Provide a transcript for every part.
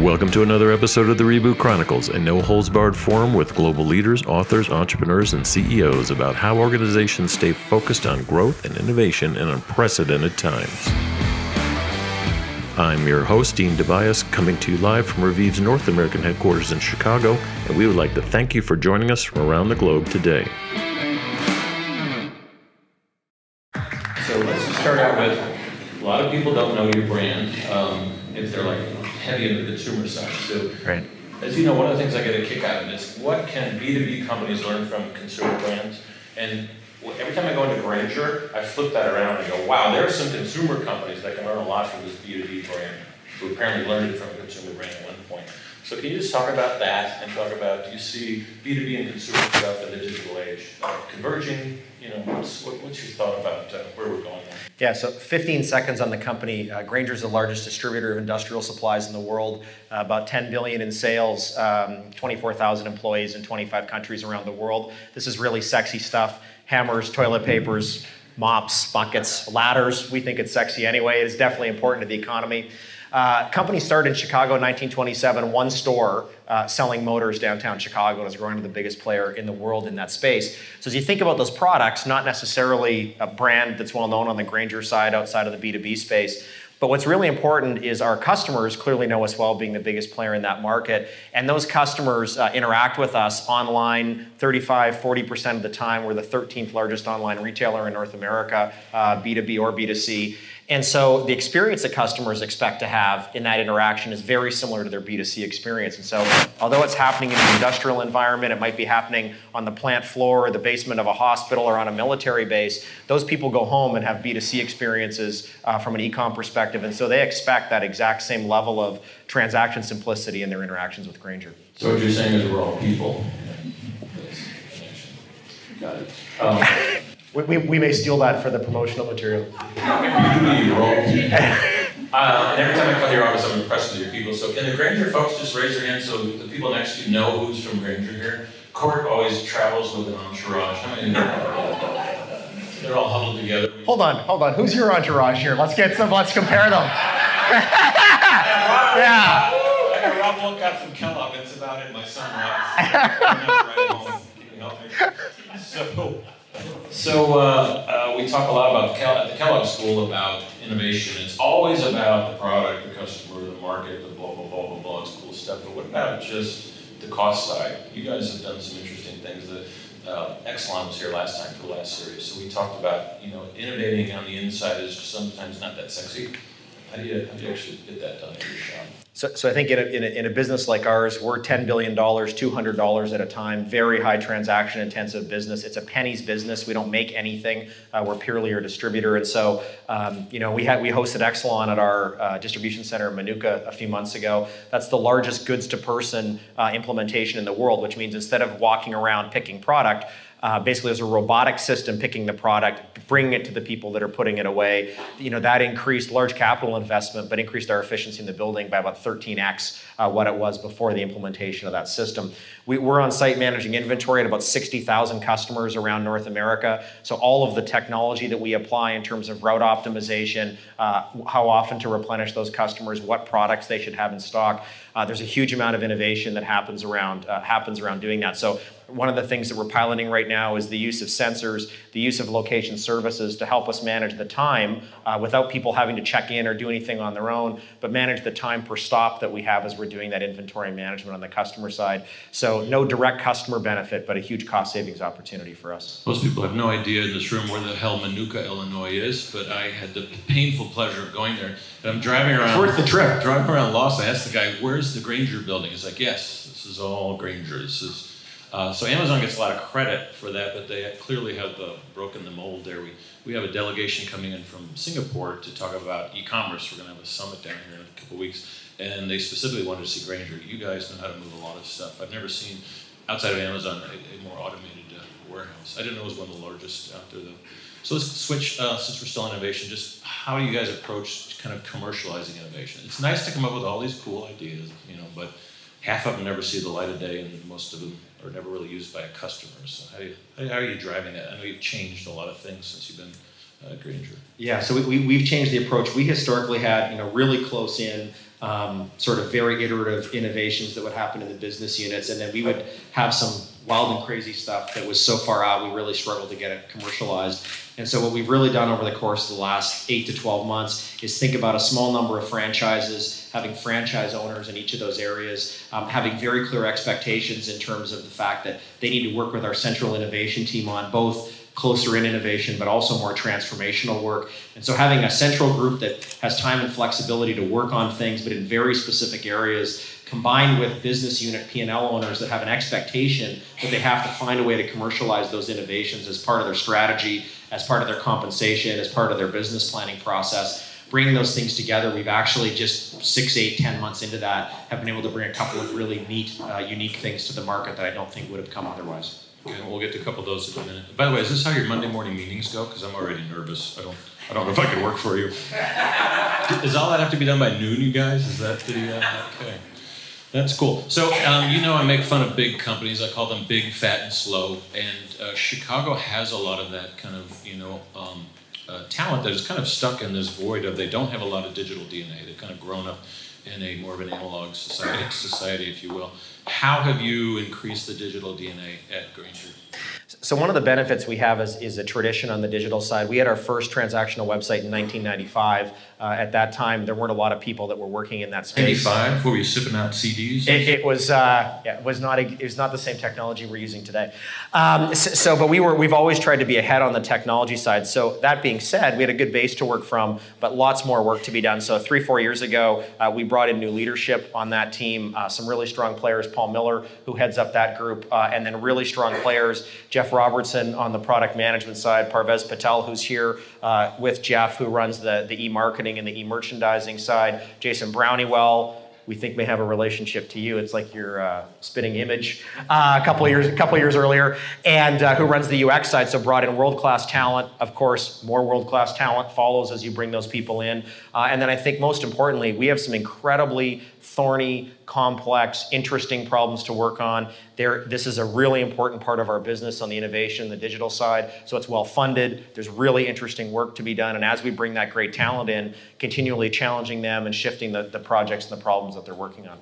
Welcome to another episode of the Reboot Chronicles, a no holds barred forum with global leaders, authors, entrepreneurs, and CEOs about how organizations stay focused on growth and innovation in unprecedented times. I'm your host, Dean DeBiase, coming to you live from Reviv's North American headquarters in Chicago, and we would like to thank you for joining us from around the globe today. So let's start out with a lot of people don't know your brand um, if they're like heavy in the consumer side. So, Right. as you know, one of the things I get a kick out of is what can B2B companies learn from consumer brands? And every time I go into Grainger, I flip that around and go, wow, there are some consumer companies that can learn a lot from this B2B brand, who apparently learned it from a consumer brand at one point. So can you just talk about that and talk about, do you see B2B and consumer stuff in the digital age uh, converging? You know, what's, what- what's your thought about uh, where we're going there? Yeah, so 15 seconds on the company. Uh, Grainger is the largest distributor of industrial supplies in the world. Uh, about 10 billion in sales, um, 24,000 employees in 25 countries around the world. This is really sexy stuff. Hammers, toilet papers, mops, buckets, ladders. We think it's sexy anyway. It is definitely important to the economy. Uh, company started in Chicago in 1927, one store uh, selling motors downtown Chicago, and is growing to the biggest player in the world in that space. So as you think about those products, not necessarily a brand that's well known on the Grainger side outside of the B2B space, but what's really important is our customers clearly know us well, being the biggest player in that market. And those customers uh, interact with us online 35, 40% of the time. We're the 13th largest online retailer in North America, uh, B2B or B2C. And so the experience that customers expect to have in that interaction is very similar to their B2C experience. And so, although it's happening in an industrial environment, it might be happening on the plant floor or the basement of a hospital or on a military base, those people go home and have B2C experiences uh, from an e com perspective. And so they expect that exact same level of transaction simplicity in their interactions with Grainger. So what you're saying is we're all people. Got it. Um, We, we, we may steal that for the promotional material. B2B, we're all. Uh, and every time I come to your office, I'm impressed with your people. So can the Grainger folks just raise their hands so the people next to you know who's from Grainger here? Court always travels with an entourage. They're all huddled together. Hold on, hold on. Who's your entourage here? Let's get some, let's compare them. yeah. I got Rob Wolcott from Kellogg. That's about it. My son Rob. So, so uh, uh, we talk a lot about the Kell- the Kellogg School about innovation. It's always about the product, the customer, the market, the blah blah blah blah blah. It's cool stuff. But what about just the cost side? You guys have done some interesting things. That uh, Exelon was here last time for the last series, so we talked about you know innovating on the inside is sometimes not that sexy. How do you how do you actually get that done? So, so I think in a, in, a, in a business like ours, we're $10 billion, $200 at a time, very high transaction intensive business. It's a pennies business. We don't make anything. Uh, we're purely a distributor. And so, um, you know, we had we hosted Exelon at our uh, distribution center in Minooka a few months ago. That's the largest goods to person uh, implementation in the world, which means instead of walking around picking product, uh, basically, there's a robotic system picking the product, bringing it to the people that are putting it away. You know that increased large capital investment, but increased our efficiency in the building by about 13x uh, what it was before the implementation of that system. We, we're on site managing inventory at about 60,000 customers around North America. So all of the technology that we apply in terms of route optimization, uh, how often to replenish those customers, what products they should have in stock. Uh, there's a huge amount of innovation that happens around uh, happens around doing that. So one of the things that we're piloting right now is the use of sensors, the use of location services to help us manage the time uh, without people having to check in or do anything on their own, but manage the time per stop that we have as we're doing that inventory management on the customer side. So no direct customer benefit, but a huge cost savings opportunity for us. Most people have no idea in this room where the hell Minooka, Illinois is, but I had the painful pleasure of going there. And I'm driving around. worth the trip. Driving around Lost, I asked the guy, "Where's the Grainger building?" He's like, "Yes, this is all Grainger. This is." Uh, so Amazon gets a lot of credit for that, but they clearly have uh, broken the mold there. We we have a delegation coming in from Singapore to talk about e-commerce. We're going to have a summit down here in a couple weeks, and they specifically wanted to see Grainger. You guys know how to move a lot of stuff. I've never seen outside of Amazon a, a more automated uh, warehouse. I didn't know it was one of the largest out there though. So let's switch, uh, since we're still on innovation, just how do you guys approach kind of commercializing innovation? It's nice to come up with all these cool ideas, you know, but half of them never see the light of day and most of them are never really used by a customer. So how, you, how are you driving that? I know you've changed a lot of things since you've been uh, Grainger. Yeah, so we, we, we've changed the approach. We historically had, you know, really close in um, sort of very iterative innovations that would happen in the business units, and then we would have some wild and crazy stuff that was so far out we really struggled to get it commercialized. And so what we've really done over the course of the last eight to 12 months is think about a small number of franchises, having franchise owners in each of those areas, um, having very clear expectations in terms of the fact that they need to work with our central innovation team on both closer in innovation, but also more transformational work. And so having a central group that has time and flexibility to work on things, but in very specific areas, combined with business unit P&L owners that have an expectation that they have to find a way to commercialize those innovations as part of their strategy as part of their compensation, as part of their business planning process. Bringing those things together, we've actually just six, eight, ten months into that, have been able to bring a couple of really neat, uh, unique things to the market that I don't think would have come otherwise. Okay, we'll get to a couple of those in a minute. By the way, is this how your Monday morning meetings go? Because I'm already nervous. I don't, I don't know if I can work for you. Does all that have to be done by noon, you guys? Is that the uh, okay? That's cool. So, um, you know, I make fun of big companies. I call them big, fat, and slow. And uh, Chicago has a lot of that kind of, you know, um, uh, talent that is kind of stuck in this void of they don't have a lot of digital DNA. They've kind of grown up in a more of an analog society, society, if you will. How have you increased the digital DNA at Grainger? So one of the benefits we have is, is a tradition on the digital side. We had our first transactional website in 1995. Uh, at that time, there weren't a lot of people that were working in that space. 95? Were you sipping out CDs? It, it was uh, yeah, it was not a, it was not the same technology we're using today. Um, so, so, but we were we've always tried to be ahead on the technology side. So that being said, we had a good base to work from, but lots more work to be done. So three four years ago, uh, we brought in new leadership on that team. Uh, some really strong players, Paul Miller, who heads up that group, uh, and then really strong players, Jeff Robertson on the product management side, Parvez Patel, who's here uh, with Jeff, who runs the the e-marketing marketing and the e-merchandising side. Jason Brownywell, we think may have a relationship to you. It's like your uh, image uh, a couple years, a couple years earlier, and uh, who runs the UX side. So brought in world-class talent. Of course, more world-class talent follows as you bring those people in. Uh, and then I think most importantly, we have some incredibly thorny, complex, interesting problems to work on. This is a really important part of our business on the innovation, the digital side. So it's well funded. There's really interesting work to be done. And as we bring that great talent in, continually challenging them and shifting the, the projects and the problems that they're working on.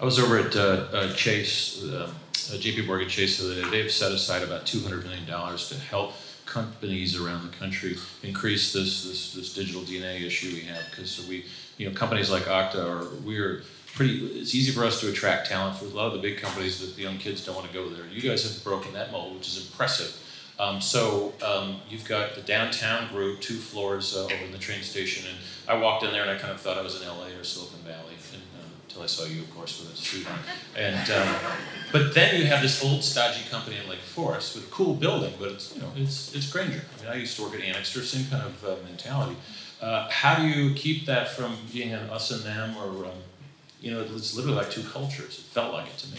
I was over at uh, uh, Chase, uh, uh JP Morgan Chase the other day. They've set aside about $200 million to help companies around the country increase this, this, this digital DNA issue we have. Because we, you know, companies like Okta are, we're, pretty. It's easy for us to attract talent. For a lot of the big companies, that the young kids don't want to go there. You guys have broken that mold, which is impressive. Um, so um, you've got the downtown group, two floors uh, over in the train station, and I walked in there and I kind of thought I was in LA or Silicon Valley, and, until I saw you, of course, with a suit on. And um, but then you have this old stodgy company in Lake Forest with a cool building, but it's you know it's it's Grainger. I mean, I used to work at Anixter, same kind of uh, mentality. Uh, how do you keep that from being an us and them or um, you know, it's literally like two cultures. It felt like it to me.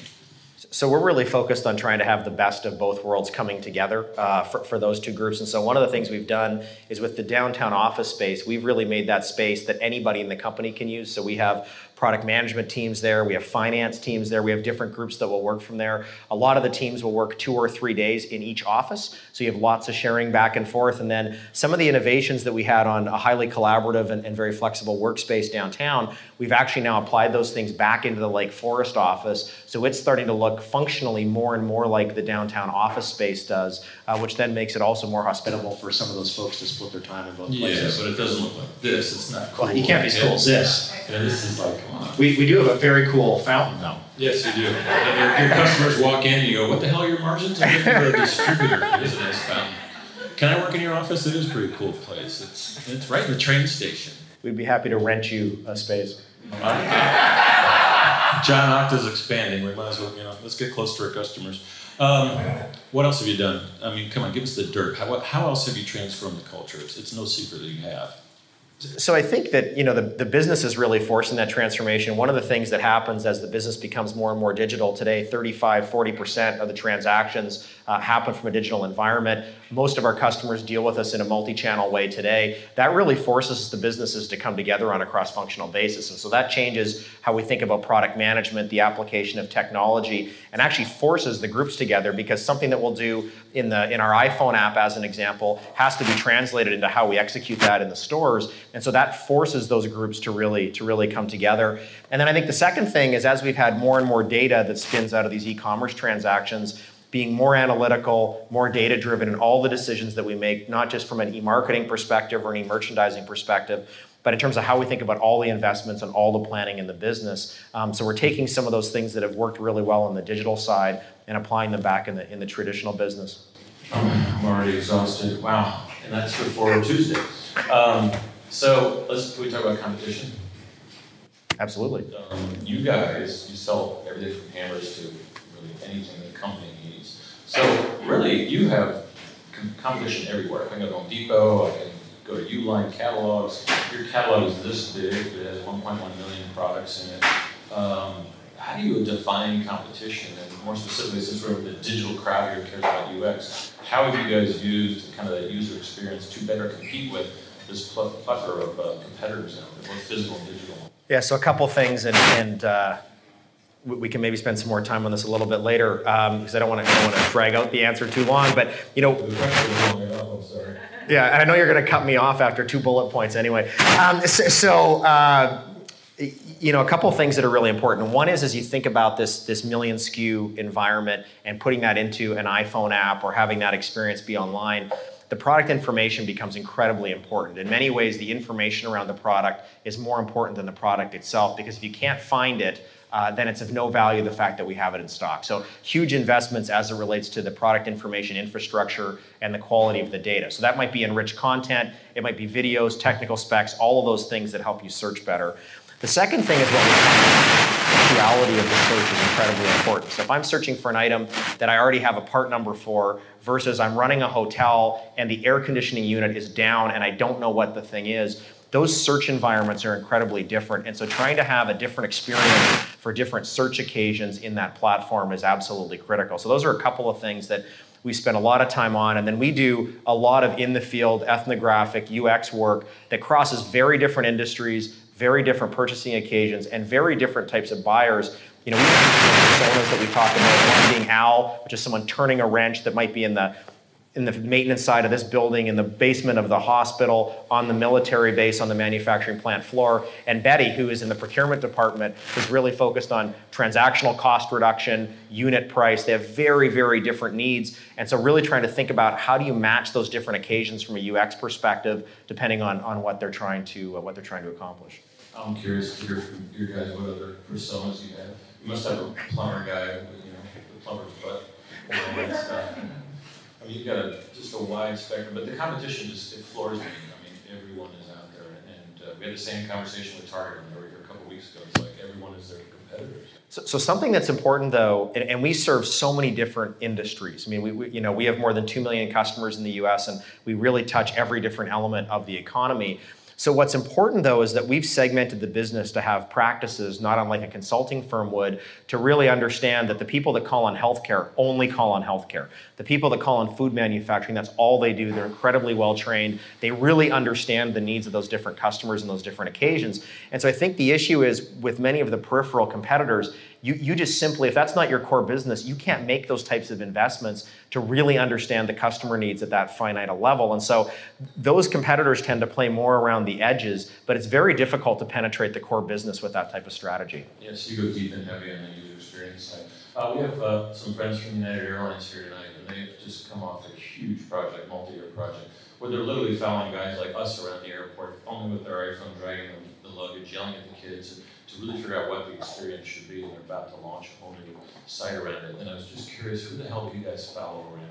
So we're really focused on trying to have the best of both worlds coming together uh, for, for those two groups. And so one of the things we've done is with the downtown office space, we've really made that space that anybody in the company can use. So we have product management teams there, we have finance teams there, we have different groups that will work from there. A lot of the teams will work two or three days in each office, so you have lots of sharing back and forth. And then some of the innovations that we had on a highly collaborative and, and very flexible workspace downtown, we've actually now applied those things back into the Lake Forest office, so it's starting to look functionally more and more like the downtown office space does, uh, which then makes it also more hospitable for some of those folks to split their time in both places. Yeah, but it doesn't look like this. It's not cool. Well, you can't be as cool as this. Yeah, this is like we, we do have a very cool fountain, though. Yes, you do. Your, your customers walk in, and you go, "What the hell are your margins?" I'm looking for a distributor. It is a nice fountain. Can I work in your office? It is a pretty cool place. It's it's right in the train station. We'd be happy to rent you a space. John Okta's expanding. We might as well, you know, let's get close to our customers. Um, what else have you done? I mean, come on, give us the dirt. How, how else have you transformed the culture? It's, it's no secret that you have. So I think that you know the, the business is really forcing that transformation. One of the things that happens as the business becomes more and more digital today, 35, 40% of the transactions uh, happen from a digital environment. Most of our customers deal with us in a multi-channel way today. That really forces the businesses to come together on a cross-functional basis. And so that changes how we think about product management, the application of technology, and actually forces the groups together because something that we'll do in the in our iPhone app as an example has to be translated into how we execute that in the stores. And so that forces those groups to really to really come together. And then I think the second thing is as we've had more and more data that spins out of these e-commerce transactions, being more analytical, more data driven in all the decisions that we make, not just from an e marketing perspective or an e merchandising perspective, but in terms of how we think about all the investments and all the planning in the business. Um, so we're taking some of those things that have worked really well on the digital side and applying them back in the, in the traditional business. I'm already exhausted. Wow. And that's for Tuesday. Um, so let's, can we talk about competition? Absolutely. Um, you guys, you sell everything from hammers to really anything in the company. So really, you have competition everywhere. I can go to Home Depot, I can go to Uline catalogs. Your catalog is this big, it has 1.1 million products in it. Um, how do you define competition? And more specifically, since we're the digital crowd here cares about UX, how have you guys used kind of that user experience to better compete with this plethora of uh, competitors there, both physical and digital? Yeah, so a couple things, and, and uh, we can maybe spend some more time on this a little bit later because um, I don't want to drag out the answer too long. But you know, yeah, I know you're going to cut me off after two bullet points anyway. Um, so, so uh, you know, a couple things that are really important. One is as you think about this this million SKU environment and putting that into an iPhone app or having that experience be online the product information becomes incredibly important. In many ways, the information around the product is more important than the product itself because if you can't find it, uh, then it's of no value the fact that we have it in stock. So huge investments as it relates to the product information infrastructure and the quality of the data. So that might be enriched content, it might be videos, technical specs, all of those things that help you search better. The second thing is what we reality of the search is incredibly important. So if I'm searching for an item that I already have a part number for versus I'm running a hotel and the air conditioning unit is down and I don't know what the thing is, those search environments are incredibly different. And so trying to have a different experience for different search occasions in that platform is absolutely critical. So those are a couple of things that we spend a lot of time on. And then we do a lot of in the field ethnographic UX work that crosses very different industries, very different purchasing occasions, and very different types of buyers you know, we have personas that we talk about, one being Al, which is someone turning a wrench that might be in the in the maintenance side of this building, in the basement of the hospital, on the military base, on the manufacturing plant floor. And Betty, who is in the procurement department, is really focused on transactional cost reduction, unit price. They have very, very different needs. And so, really trying to think about how do you match those different occasions from a UX perspective, depending on, on what they're trying to uh, what they're trying to accomplish. I'm curious to hear from your guys what other personas you have. You must have a plumber guy, you know, the plumber's butt, all that stuff. I mean, you've got a, just a wide spectrum, but the competition just it floors me. I mean, everyone is out there, and uh, we had the same conversation with Target they were here a couple weeks ago. It's like everyone is their competitors. So, so something that's important though, and, and, we serve so many different industries. I mean, we, we, you know we have more than two million customers in the U.S. and we really touch every different element of the economy. So what's important though is that we've segmented the business to have practices, not unlike a consulting firm would, to really understand that the people that call on healthcare only call on healthcare. The people that call on food manufacturing, that's all they do. They're incredibly well trained. They really understand the needs of those different customers and those different occasions. And so I think the issue is with many of the peripheral competitors you, you just simply, if that's not your core business, you can't make those types of investments to really understand the customer needs at that finite level. And so those competitors tend to play more around the edges, but it's very difficult to penetrate the core business with that type of strategy. Yes, you go deep and heavy on the user experience side. Uh, we have uh, some friends from United Airlines here tonight, and they've just come off a huge project, multi-year project, where they're literally following guys like us around the airport, filming with their iPhone, dragging the luggage, yelling at the kids really figure out what the experience should be, and they're about to launch a whole new site around it. And I was just curious, who the hell do you guys follow around?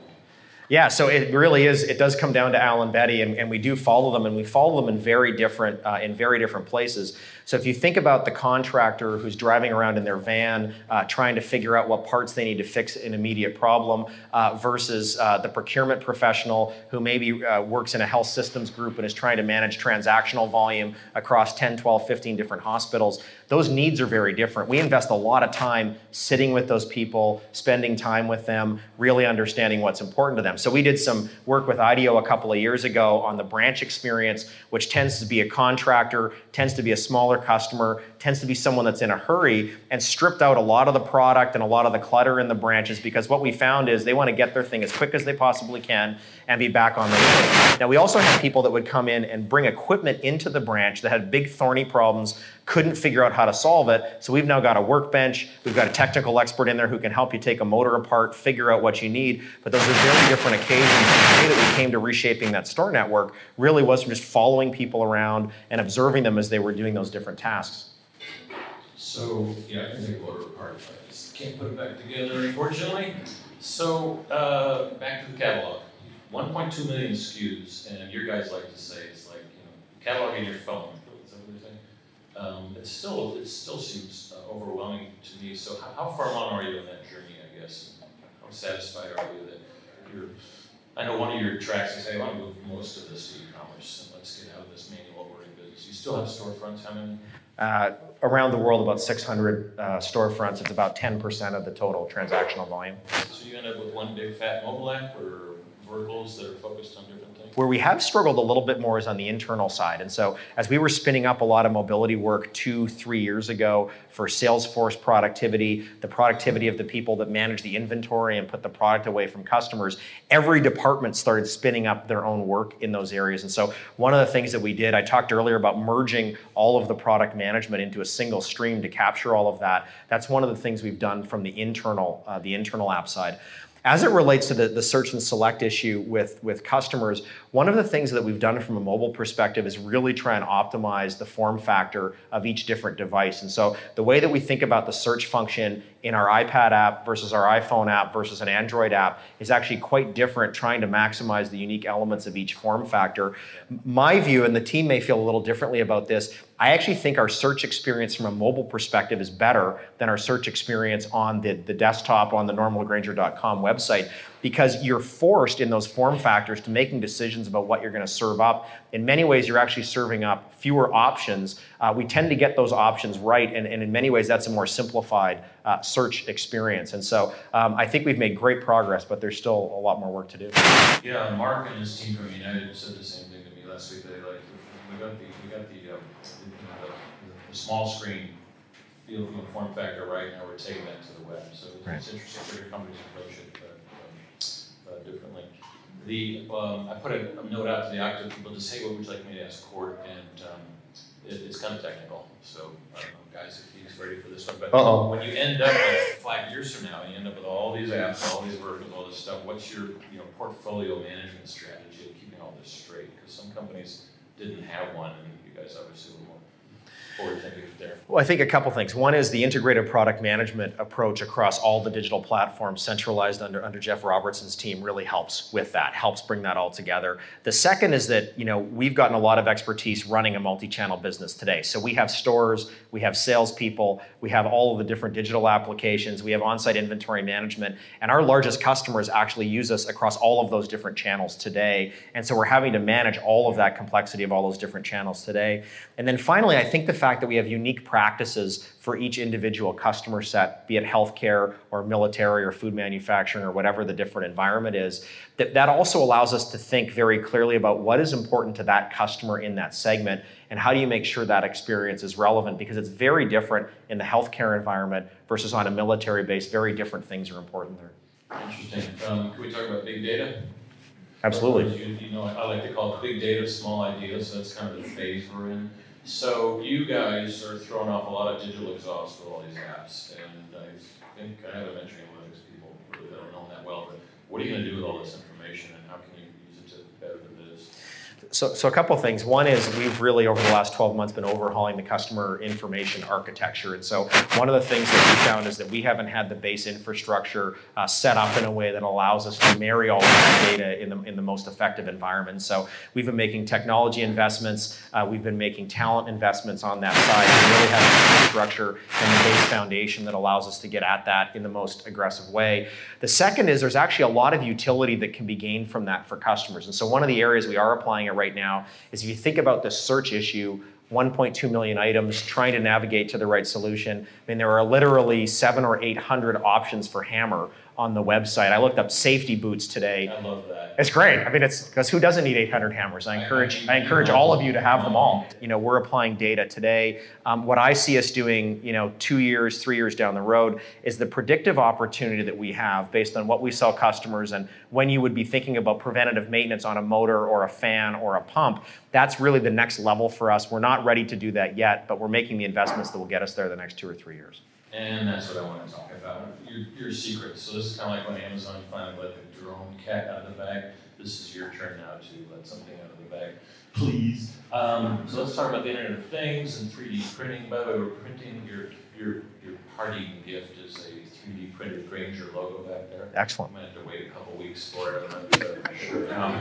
Yeah, so it really is. It does come down to Al and Betty, and, and we do follow them, and we follow them in very different uh, in very different places. So if you think about the contractor who's driving around in their van, uh, trying to figure out what parts they need to fix an immediate problem, uh, versus uh, the procurement professional who maybe uh, works in a health systems group and is trying to manage transactional volume across 10, 12, 15 different hospitals, those needs are very different. We invest a lot of time sitting with those people, spending time with them, really understanding what's important to them. So we did some work with IDEO a couple of years ago on the branch experience, which tends to be a contractor, tends to be a smaller customer, tends to be someone that's in a hurry, and stripped out a lot of the product and a lot of the clutter in the branches because what we found is they want to get their thing as quick as they possibly can and be back on the way. Now we also had people that would come in and bring equipment into the branch that had big thorny problems, couldn't figure out how to solve it. So we've now got a workbench, we've got a technical expert in there who can help you take a motor apart, figure out what you need. But those are very different occasions. The way that we came to reshaping that store network really was from just following people around and observing them as they were doing those different tasks. So, yeah, I can take a motor apart, but I just can't put it back together, unfortunately. So, uh, back to the catalog. 1.2 million SKUs, and your guys like to say it's like, you know, catalog in your phone. Is that what you're saying? Um, it still, it still seems uh, overwhelming to me. So, how, how far along are you in that journey? I guess. How satisfied are you that you're? I know one of your tracks is, hey, I want to move most of this to e-commerce, and let's get out of this manual ordering business. You still have storefronts? How many? Uh, around the world, about 600 uh, storefronts. It's about 10% of the total transactional volume. So you end up with one big fat mobile app, or verticals that are focused on different? Where we have struggled a little bit more is on the internal side. And so, as we were spinning up a lot of mobility work two, three years ago for Salesforce productivity, the productivity of the people that manage the inventory and put the product away from customers, every department started spinning up their own work in those areas. And so, one of the things that we did, I talked earlier about merging all of the product management into a single stream to capture all of that. That's one of the things we've done from the internal, uh, the internal app side. As it relates to the, the search and select issue with, with customers, one of the things that we've done from a mobile perspective is really try and optimize the form factor of each different device. And so the way that we think about the search function in our iPad app versus our iPhone app versus an Android app is actually quite different, trying to maximize the unique elements of each form factor. My view, and the team may feel a little differently about this, I actually think our search experience from a mobile perspective is better than our search experience on the, the desktop on the normalgrainger.com website because you're forced in those form factors to making decisions about what you're going to serve up. In many ways, you're actually serving up fewer options. Uh, we tend to get those options right, and, and in many ways, that's a more simplified uh, search experience. And so um, I think we've made great progress, but there's still a lot more work to do. Yeah, Mark and his team from United said the same thing to me last week. They like, we got the, we got the, um, the, the, the small screen field form factor right now. We're taking that to the web. So it's, Right. interesting for your companies to approach it uh, um, uh, differently. The um, I put a, a note out to the active people to say what would you like me to ask Court, and um, it, it's kind of technical. So I don't know, guys, if he's ready for this one. But Uh-oh. when you end up like five years from now, and you end up with all these apps, all these verticals, all this stuff. What's your you know portfolio management strategy of keeping all this straight? Because some companies didn't have one, and you guys obviously were more Well, I think a couple things. One is the integrated product management approach across all the digital platforms centralized under, under Jeff Robertson's team really helps with that, helps bring that all together. The second is that, you know, we've gotten a lot of expertise running a multi-channel business today. So we have stores, we have salespeople, we have all of the different digital applications, we have on-site inventory management, and our largest customers actually use us across all of those different channels today. And so we're having to manage all of that complexity of all those different channels today. And then finally, I think the fact that we have unique practices for each individual customer set, be it healthcare or military or food manufacturing or whatever the different environment is, that, that also allows us to think very clearly about what is important to that customer in that segment and how do you make sure that experience is relevant because it's very different in the healthcare environment versus on a military base. Very different things are important there. Interesting. Um, can we talk about big data? Absolutely. You, you know, I like to call it big data, small ideas. So that's kind of the phase we're in. So you guys are throwing off a lot of digital exhaust with all these apps, and I think I have a venture analytics people really don't know that well. But what are you going to do with all this information, and how can you use it to better the biz? So, so a couple of things. One is we've really over the last 12 months been overhauling the customer information architecture. And so one of the things that we found is that we haven't had the base infrastructure uh, set up in a way that allows us to marry all of that data in the, in the most effective environment. So we've been making technology investments. Uh, we've been making talent investments on that side. We really have an infrastructure and the base foundation that allows us to get at that in the most aggressive way. The second is there's actually a lot of utility that can be gained from that for customers. And so one of the areas we are applying it right now is if you think about the search issue, 1.2 million items, trying to navigate to the right solution. I mean, there are literally seven or 800 options for Hammer on the website. I looked up safety boots today. I love that. It's great. I mean, it's because who doesn't need 800 hammers? I encourage, I encourage all of you to have them all. You know, we're applying data today. Um, what I see us doing, you know, two years, three years down the road, is the predictive opportunity that we have based on what we sell customers and when you would be thinking about preventative maintenance on a motor or a fan or a pump. That's really the next level for us. We're not ready to do that yet, but we're making the investments that will get us there the next two or three years. And that's what I want to talk about. Your, your secrets. So this is kind of like when Amazon finally let the drone cat out of the bag. This is your turn now to let something out of the bag, please. Um, so let's talk about the Internet of Things and 3D printing. By the way, we're printing your your your party gift is a 3D printed Grainger logo back there. Excellent. I might have to wait a couple weeks for it. I'm not sure. sure. Um,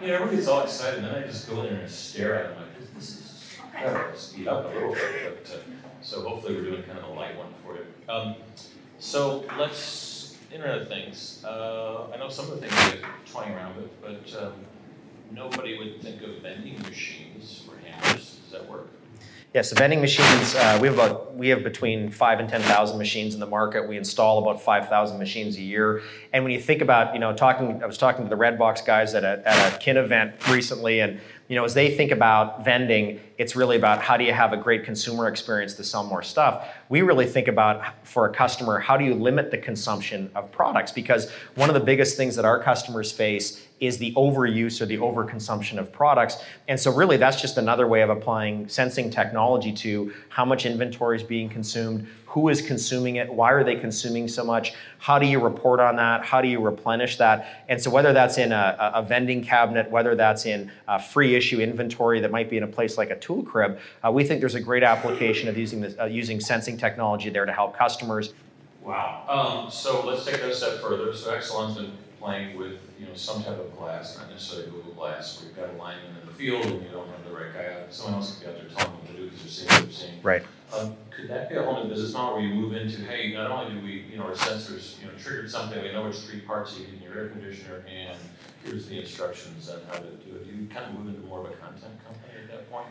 you know, everybody's all excited, and then I just go in there and stare at them like, this is better. Speed up a little bit, but. Uh, so hopefully we're doing kind of a light one for you. Um, so let's, Internet of Things. Uh, I know some of the things you're toying around with, but um, nobody would think of vending machines for hammers. Does that work? Yes, the vending machines, uh, we have about, we have between five and 10,000 machines in the market. We install about 5,000 machines a year. And when you think about, you know, talking, I was talking to the Redbox guys at a, at a KIN event recently, and you know, as they think about vending, it's really about how do you have a great consumer experience to sell more stuff. We really think about for a customer, how do you limit the consumption of products? Because one of the biggest things that our customers face is the overuse or the overconsumption of products. And so really that's just another way of applying sensing technology to how much inventory is being consumed, who is consuming it, why are they consuming so much, how do you report on that, how do you replenish that. And so whether that's in a, a vending cabinet, whether that's in free issue inventory that might be in a place like a tool crib, uh, we think there's a great application of using, this, uh, using sensing technology there to help customers. Wow. Um, so let's take that a step further. So Exelon's been playing with you know some type of glass, not necessarily Google Glass, where you've got a lineman in the field and you don't have the right guy out. Someone else can be out there telling them what to do because they're seeing what they're seeing. Right. Um, could that be a whole new business model where you move into, hey, not only do we, you know, our sensors, you know, triggered something, we know which three parts you need in your air conditioner, and here's the instructions on how to do it. Do you kind of move into more of a content company at that point?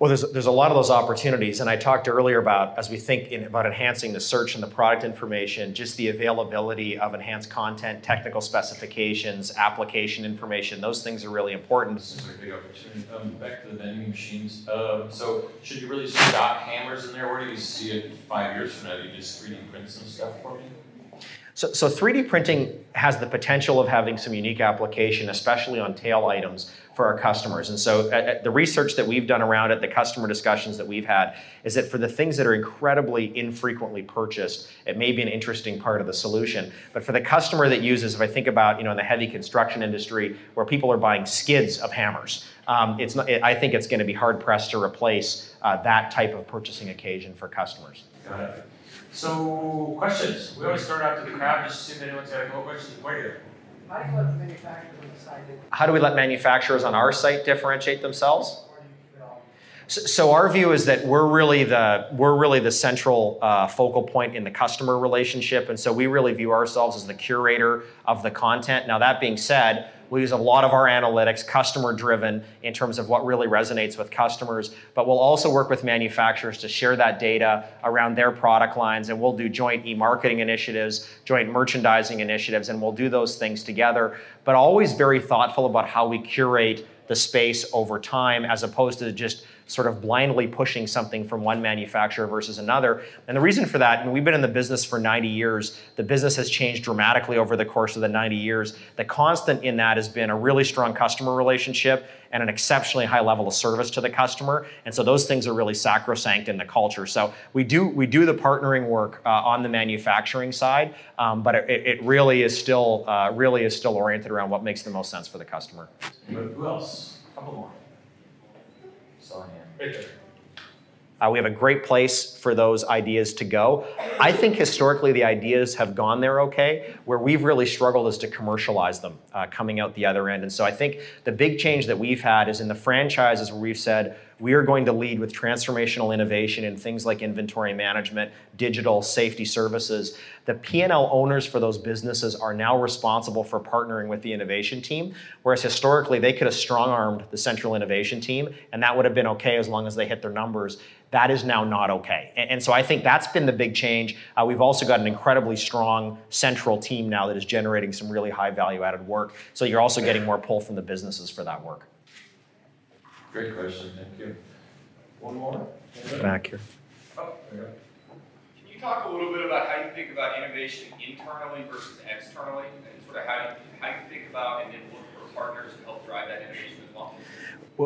Well, there's, there's a lot of those opportunities, and I talked earlier about as we think in, about enhancing the search and the product information, just the availability of enhanced content, technical specifications, application information. Those things are really important. This is a big opportunity. Um, back to the vending machines. Uh, so, should you really stock hammers in there? Where do you see it five years from now? You just 3D print some stuff for me? So, so 3D printing has the potential of having some unique application, especially on tail items for our customers. And so uh, uh, the research that we've done around it, the customer discussions that we've had, is that for the things that are incredibly infrequently purchased, it may be an interesting part of the solution. But for the customer that uses, if I think about, you know, in the heavy construction industry, where people are buying skids of hammers, um, it's not, I think it's going to be hard pressed to replace uh, that type of purchasing occasion for customers. Got it. So, questions? We always start out to the crowd just to see if anyone's got a couple questions for you. How do you let the manufacturers decide How do we let manufacturers on our site differentiate themselves? So our view is that we're really the we're really the central uh, focal point in the customer relationship, and so we really view ourselves as the curator of the content. Now that being said, we use a lot of our analytics, customer driven, in terms of what really resonates with customers. But we'll also work with manufacturers to share that data around their product lines, and we'll do joint e marketing initiatives, joint merchandising initiatives, and we'll do those things together. But always very thoughtful about how we curate the space over time as opposed to just sort of blindly pushing something from one manufacturer versus another. And the reason for that, and we've been in the business for 90 years, the business has changed dramatically over the course of the 90 years. The constant in that has been a really strong customer relationship and an exceptionally high level of service to the customer. And so those things are really sacrosanct in the culture. So we do we do the partnering work uh, on the manufacturing side, um, but it, it, really is still uh, really is still oriented around what makes the most sense for the customer. Who else? Couple more. Saw hand. Uh, we have a great place for those ideas to go. I think historically the ideas have gone there okay. Where we've really struggled is to commercialize them uh, coming out the other end. And so I think the big change that we've had is in the franchises where we've said we are going to lead with transformational innovation in things like inventory management, digital, safety services. The P&L owners for those businesses are now responsible for partnering with the innovation team, whereas historically they could have strong-armed the central innovation team, and that would have been okay as long as they hit their numbers. That is now not okay. And, so I think that's been the big change. Uh, we've also got an incredibly strong central team now that is generating some really high value added work. So you're also getting more pull from the businesses for that work. Great question, thank you. One more? Back here. Oh, there you go. Can you talk a little bit about how you think about innovation internally versus externally, and sort of how you, how you think about and then look for partners to help drive that innovation as well?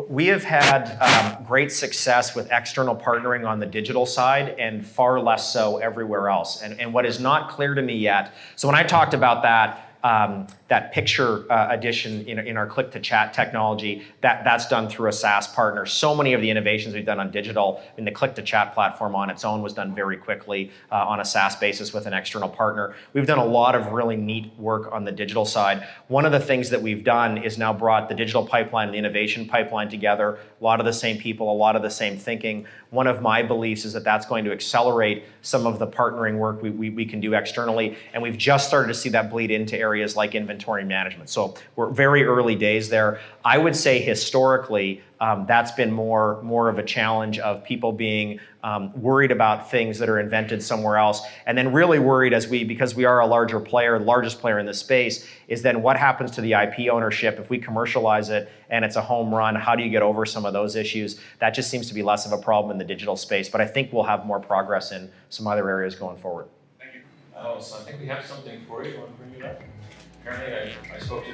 We have had um, great success with external partnering on the digital side and far less so everywhere else. And, and what is not clear to me yet, so when I talked about that, um, that picture uh, addition in, in our click to chat technology, that, that's done through a SaaS partner. So many of the innovations we've done on digital in the click to chat platform on its own was done very quickly uh, on a SaaS basis with an external partner. We've done a lot of really neat work on the digital side. One of the things that we've done is now brought the digital pipeline and the innovation pipeline together. A lot of the same people, a lot of the same thinking. One of my beliefs is that that's going to accelerate some of the partnering work we, we, we can do externally. And we've just started to see that bleed into areas like inventory management. So we're very early days there. I would say historically, um, that's been more, more of a challenge of people being um, worried about things that are invented somewhere else. And then really worried as we, because we are a larger player, largest player in the space, is then what happens to the IP ownership if we commercialize it and it's a home run? How do you get over some of those issues? That just seems to be less of a problem in the digital space. But I think we'll have more progress in some other areas going forward. Thank you. Oh, so I think we have something for you. You want to bring it up?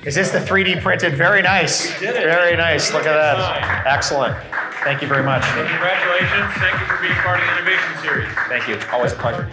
Is this the 3D printed? Very nice. We did it. Very nice. Look at that. Excellent. Thank you very much. Congratulations. Thank you for being part of the innovation series. Thank you. Always a pleasure.